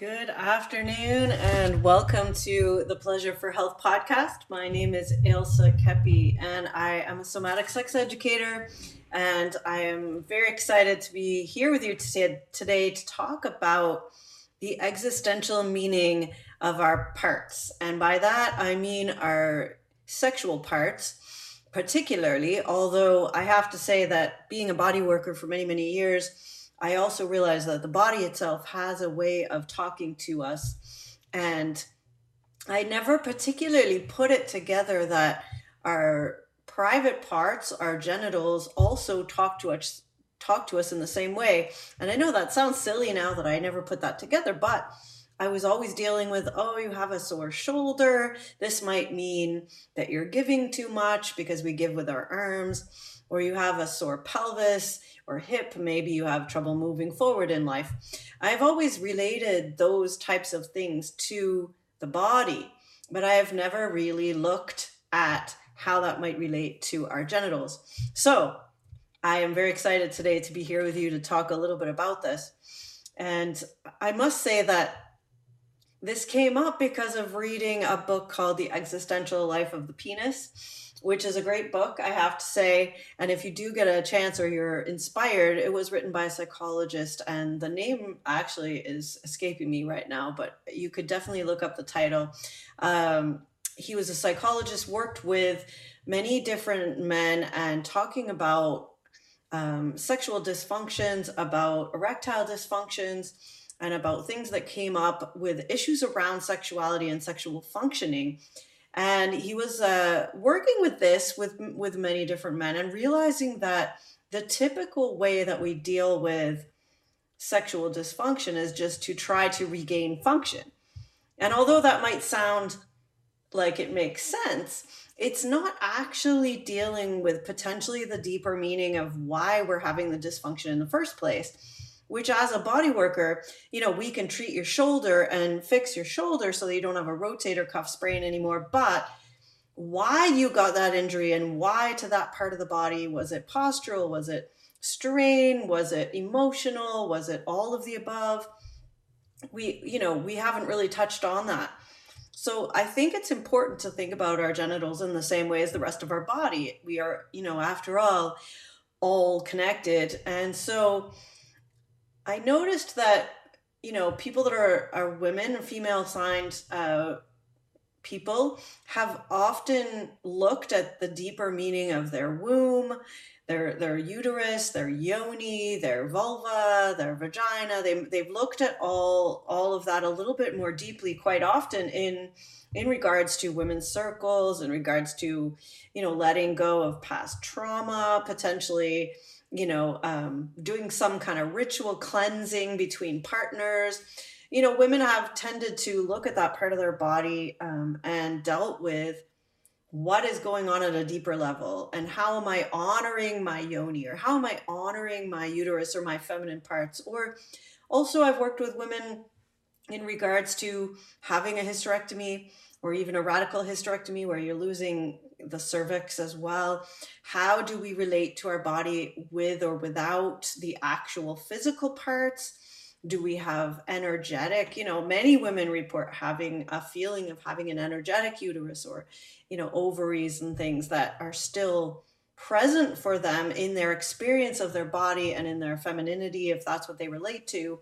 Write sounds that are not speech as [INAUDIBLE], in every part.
Good afternoon and welcome to the Pleasure for Health podcast. My name is Ailsa Kepi and I am a somatic sex educator and I am very excited to be here with you today to talk about the existential meaning of our parts. And by that I mean our sexual parts, particularly, although I have to say that being a body worker for many, many years, I also realized that the body itself has a way of talking to us. And I never particularly put it together that our private parts, our genitals, also talk to us talk to us in the same way. And I know that sounds silly now that I never put that together, but I was always dealing with, oh, you have a sore shoulder. This might mean that you're giving too much because we give with our arms, or you have a sore pelvis or hip, maybe you have trouble moving forward in life. I've always related those types of things to the body, but I have never really looked at how that might relate to our genitals. So I am very excited today to be here with you to talk a little bit about this. And I must say that this came up because of reading a book called The Existential Life of the Penis which is a great book, I have to say. And if you do get a chance or you're inspired, it was written by a psychologist, and the name actually is escaping me right now, but you could definitely look up the title. Um, he was a psychologist, worked with many different men, and talking about um, sexual dysfunctions, about erectile dysfunctions, and about things that came up with issues around sexuality and sexual functioning. And he was uh, working with this with with many different men and realizing that the typical way that we deal with sexual dysfunction is just to try to regain function. And although that might sound like it makes sense it's not actually dealing with potentially the deeper meaning of why we're having the dysfunction in the first place which as a body worker, you know, we can treat your shoulder and fix your shoulder so that you don't have a rotator cuff sprain anymore. But why you got that injury and why to that part of the body was it postural? Was it strain? Was it emotional? Was it all of the above? We, you know, we haven't really touched on that. So I think it's important to think about our genitals in the same way as the rest of our body. We are, you know, after all, all connected. And so I noticed that you know people that are are women or female assigned uh, people have often looked at the deeper meaning of their womb, their their uterus, their yoni, their vulva, their vagina. They they've looked at all all of that a little bit more deeply quite often in in regards to women's circles, in regards to you know letting go of past trauma, potentially you know, um, doing some kind of ritual cleansing between partners. You know, women have tended to look at that part of their body um, and dealt with what is going on at a deeper level and how am I honoring my yoni or how am I honoring my uterus or my feminine parts. Or also, I've worked with women in regards to having a hysterectomy or even a radical hysterectomy where you're losing the cervix as well. How do we relate to our body with or without the actual physical parts? Do we have energetic? You know, many women report having a feeling of having an energetic uterus or, you know, ovaries and things that are still present for them in their experience of their body and in their femininity, if that's what they relate to,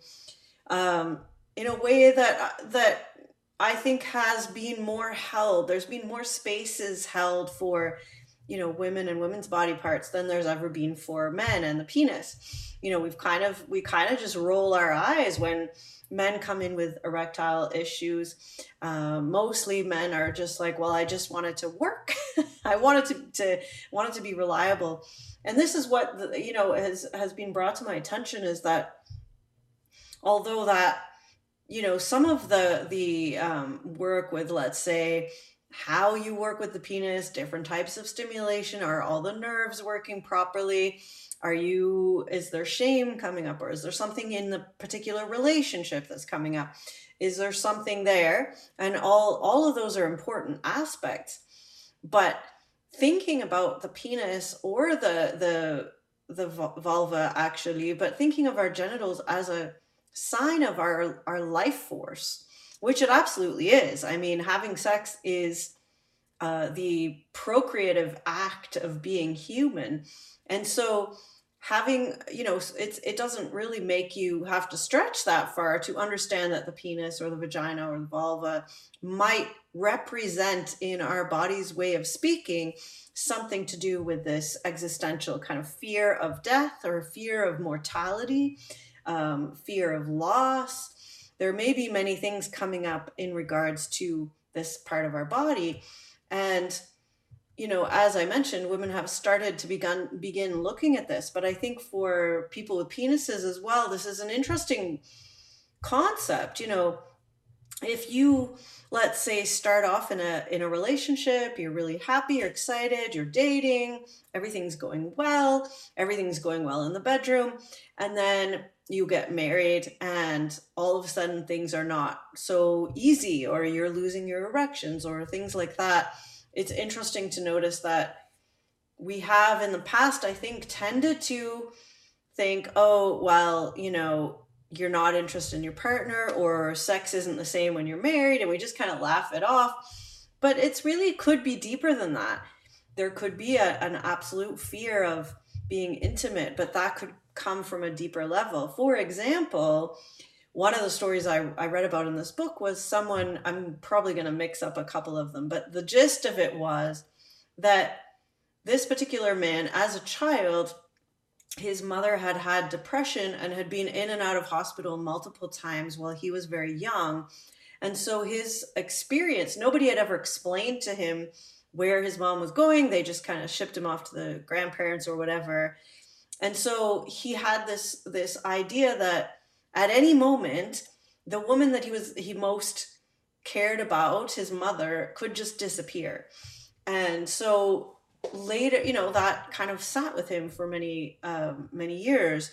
um, in a way that that I think has been more held. There's been more spaces held for, you know, women and women's body parts than there's ever been for men and the penis. You know, we've kind of we kind of just roll our eyes when men come in with erectile issues. Um, mostly men are just like, well, I just wanted to work. [LAUGHS] I wanted to, to wanted to be reliable. And this is what the, you know has has been brought to my attention is that although that you know some of the the um, work with let's say how you work with the penis different types of stimulation are all the nerves working properly? Are you is there shame coming up or is there something in the particular relationship that's coming up? Is there something there? And all all of those are important aspects. But thinking about the penis or the the the vulva actually but thinking of our genitals as a sign of our our life force, which it absolutely is. I mean, having sex is uh, the procreative act of being human, and so having you know it's it doesn't really make you have to stretch that far to understand that the penis or the vagina or the vulva might represent in our body's way of speaking something to do with this existential kind of fear of death or fear of mortality um, fear of loss there may be many things coming up in regards to this part of our body and you know, as I mentioned, women have started to begin begin looking at this. But I think for people with penises as well, this is an interesting concept. You know, if you let's say start off in a in a relationship, you're really happy, you're excited, you're dating, everything's going well, everything's going well in the bedroom, and then you get married and all of a sudden things are not so easy or you're losing your erections or things like that it's interesting to notice that we have in the past, I think, tended to think, oh, well, you know, you're not interested in your partner or sex isn't the same when you're married, and we just kind of laugh it off. But it's really could be deeper than that. There could be a, an absolute fear of being intimate, but that could come from a deeper level. For example, one of the stories I, I read about in this book was someone, I'm probably going to mix up a couple of them, but the gist of it was that this particular man, as a child, his mother had had depression and had been in and out of hospital multiple times while he was very young. And so his experience, nobody had ever explained to him where his mom was going. They just kind of shipped him off to the grandparents or whatever. And so he had this this idea that at any moment, the woman that he was he most cared about, his mother, could just disappear. And so later, you know, that kind of sat with him for many um, many years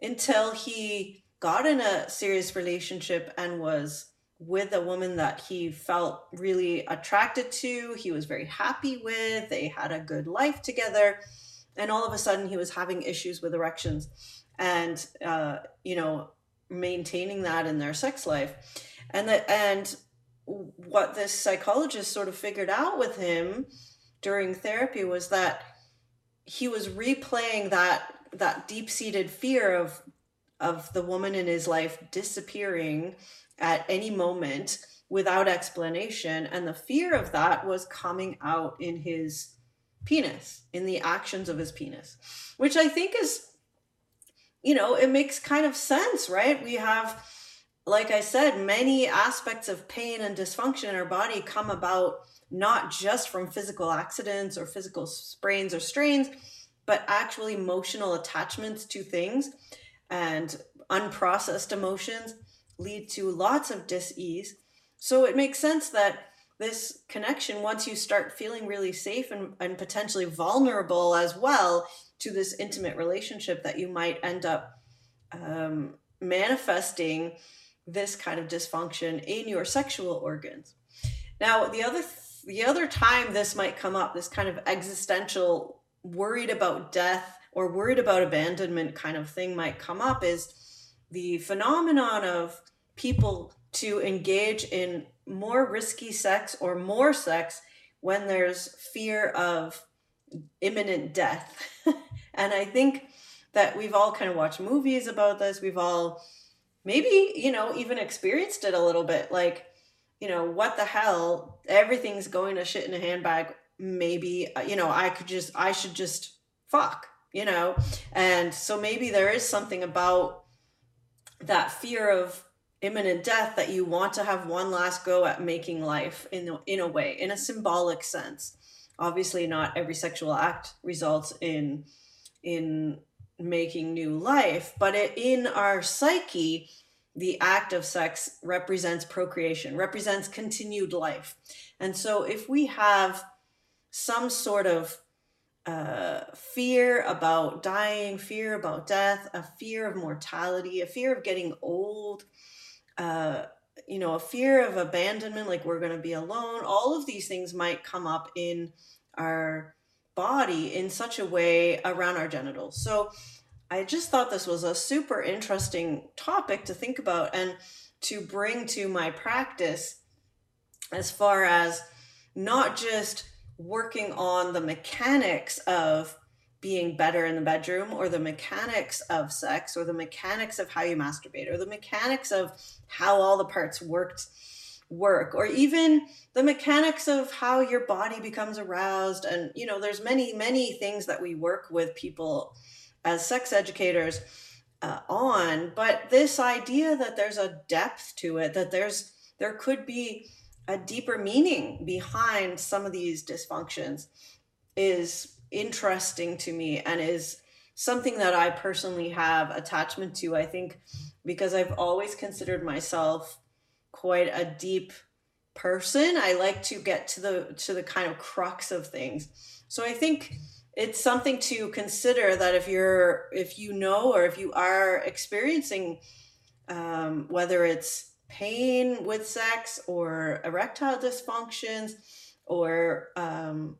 until he got in a serious relationship and was with a woman that he felt really attracted to, he was very happy with, they had a good life together, and all of a sudden he was having issues with erections. And, uh, you know, maintaining that in their sex life and that and what this psychologist sort of figured out with him during therapy was that he was replaying that that deep-seated fear of of the woman in his life disappearing at any moment without explanation and the fear of that was coming out in his penis in the actions of his penis which i think is you know, it makes kind of sense, right? We have, like I said, many aspects of pain and dysfunction in our body come about not just from physical accidents or physical sprains or strains, but actually emotional attachments to things and unprocessed emotions lead to lots of dis-ease. So it makes sense that this connection, once you start feeling really safe and, and potentially vulnerable as well, to this intimate relationship that you might end up um, manifesting this kind of dysfunction in your sexual organs. Now, the other th- the other time this might come up, this kind of existential worried about death or worried about abandonment kind of thing might come up is the phenomenon of people to engage in more risky sex or more sex when there's fear of imminent death. [LAUGHS] and I think that we've all kind of watched movies about this. We've all maybe, you know, even experienced it a little bit. Like, you know, what the hell? Everything's going to shit in a handbag. Maybe, uh, you know, I could just, I should just fuck, you know? And so maybe there is something about that fear of imminent death that you want to have one last go at making life in, in a way, in a symbolic sense. Obviously not every sexual act results in in making new life but it, in our psyche the act of sex represents procreation represents continued life. And so if we have some sort of uh, fear about dying fear about death a fear of mortality a fear of getting old uh, you know a fear of abandonment like we're going to be alone all of these things might come up in our body in such a way around our genitals. So I just thought this was a super interesting topic to think about and to bring to my practice as far as not just working on the mechanics of being better in the bedroom or the mechanics of sex or the mechanics of how you masturbate or the mechanics of how all the parts worked work or even the mechanics of how your body becomes aroused. And you know there's many many things that we work with people as sex educators uh, on but this idea that there's a depth to it that there's there could be a deeper meaning behind some of these dysfunctions is interesting to me and is something that I personally have attachment to. I think because I've always considered myself quite a deep person. I like to get to the to the kind of crux of things. So I think it's something to consider that if you're if you know or if you are experiencing um, whether it's pain with sex or erectile dysfunctions or um,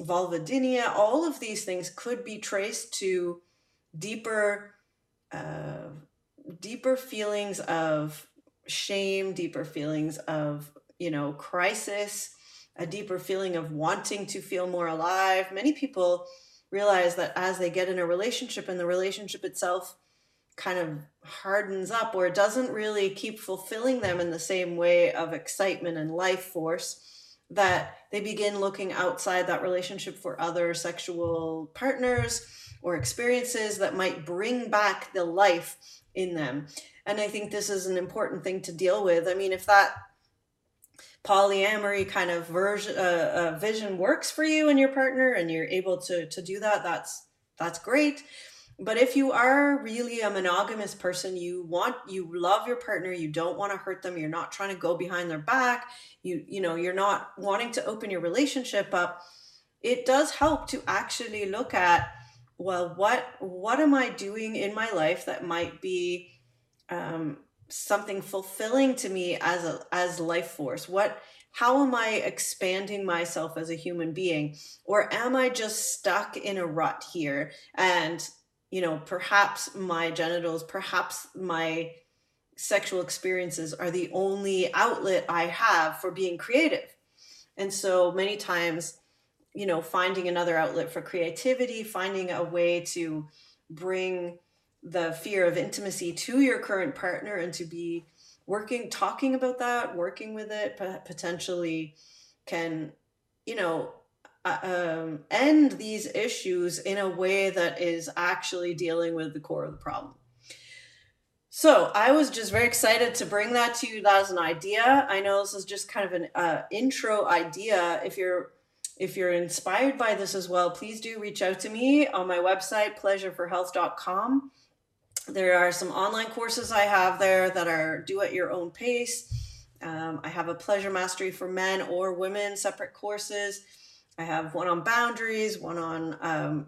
vulvodynia, all of these things could be traced to deeper, uh, deeper feelings of shame, deeper feelings of you know crisis, a deeper feeling of wanting to feel more alive. Many people realize that as they get in a relationship and the relationship itself kind of hardens up or doesn't really keep fulfilling them in the same way of excitement and life force that they begin looking outside that relationship for other sexual partners or experiences that might bring back the life in them. And I think this is an important thing to deal with. I mean, if that polyamory kind of version uh, uh, vision works for you and your partner and you're able to to do that that's that's great but if you are really a monogamous person you want you love your partner you don't want to hurt them you're not trying to go behind their back you you know you're not wanting to open your relationship up it does help to actually look at well what what am i doing in my life that might be um, something fulfilling to me as a as life force? What how am i expanding myself as a human being? Or am i just stuck in a rut here and you know, perhaps my genitals, perhaps my sexual experiences are the only outlet I have for being creative. And so many times, you know, finding another outlet for creativity, finding a way to bring the fear of intimacy to your current partner and to be working, talking about that, working with it, potentially can, you know, um, end these issues in a way that is actually dealing with the core of the problem. So I was just very excited to bring that to you as an idea. I know this is just kind of an uh, intro idea. If you're if you're inspired by this as well, please do reach out to me on my website, pleasureforhealth.com. There are some online courses I have there that are do at your own pace. Um, I have a pleasure mastery for men or women separate courses. I have one on boundaries, one on um,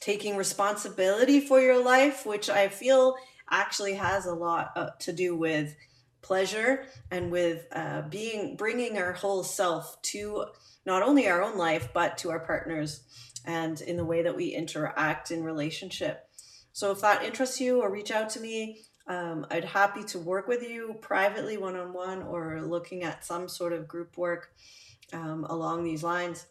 taking responsibility for your life, which I feel actually has a lot uh, to do with pleasure and with uh, being bringing our whole self to not only our own life but to our partners and in the way that we interact in relationship. So if that interests you, or reach out to me. Um, I'd happy to work with you privately, one on one, or looking at some sort of group work um, along these lines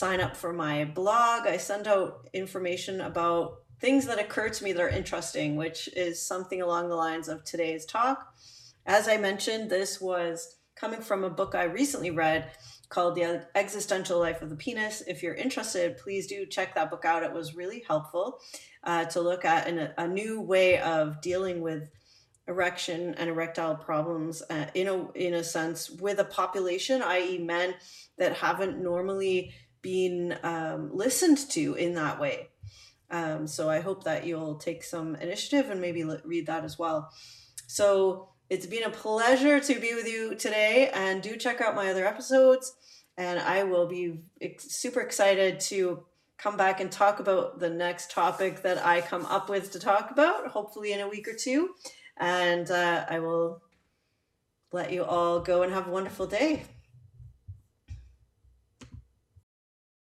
sign up for my blog. I send out information about things that occur to me that are interesting, which is something along the lines of today's talk. As I mentioned, this was coming from a book I recently read called The Existential Life of the Penis. If you're interested, please do check that book out. It was really helpful uh, to look at in a, new way of dealing with erection and erectile problems uh, in a in a sense with a population, i.e., men that haven't normally being um, listened to in that way. Um, so I hope that you'll take some initiative and maybe read that as well. So it's been a pleasure to be with you today, and do check out my other episodes. And I will be ex- super excited to come back and talk about the next topic that I come up with to talk about, hopefully in a week or two. And uh, I will let you all go and have a wonderful day.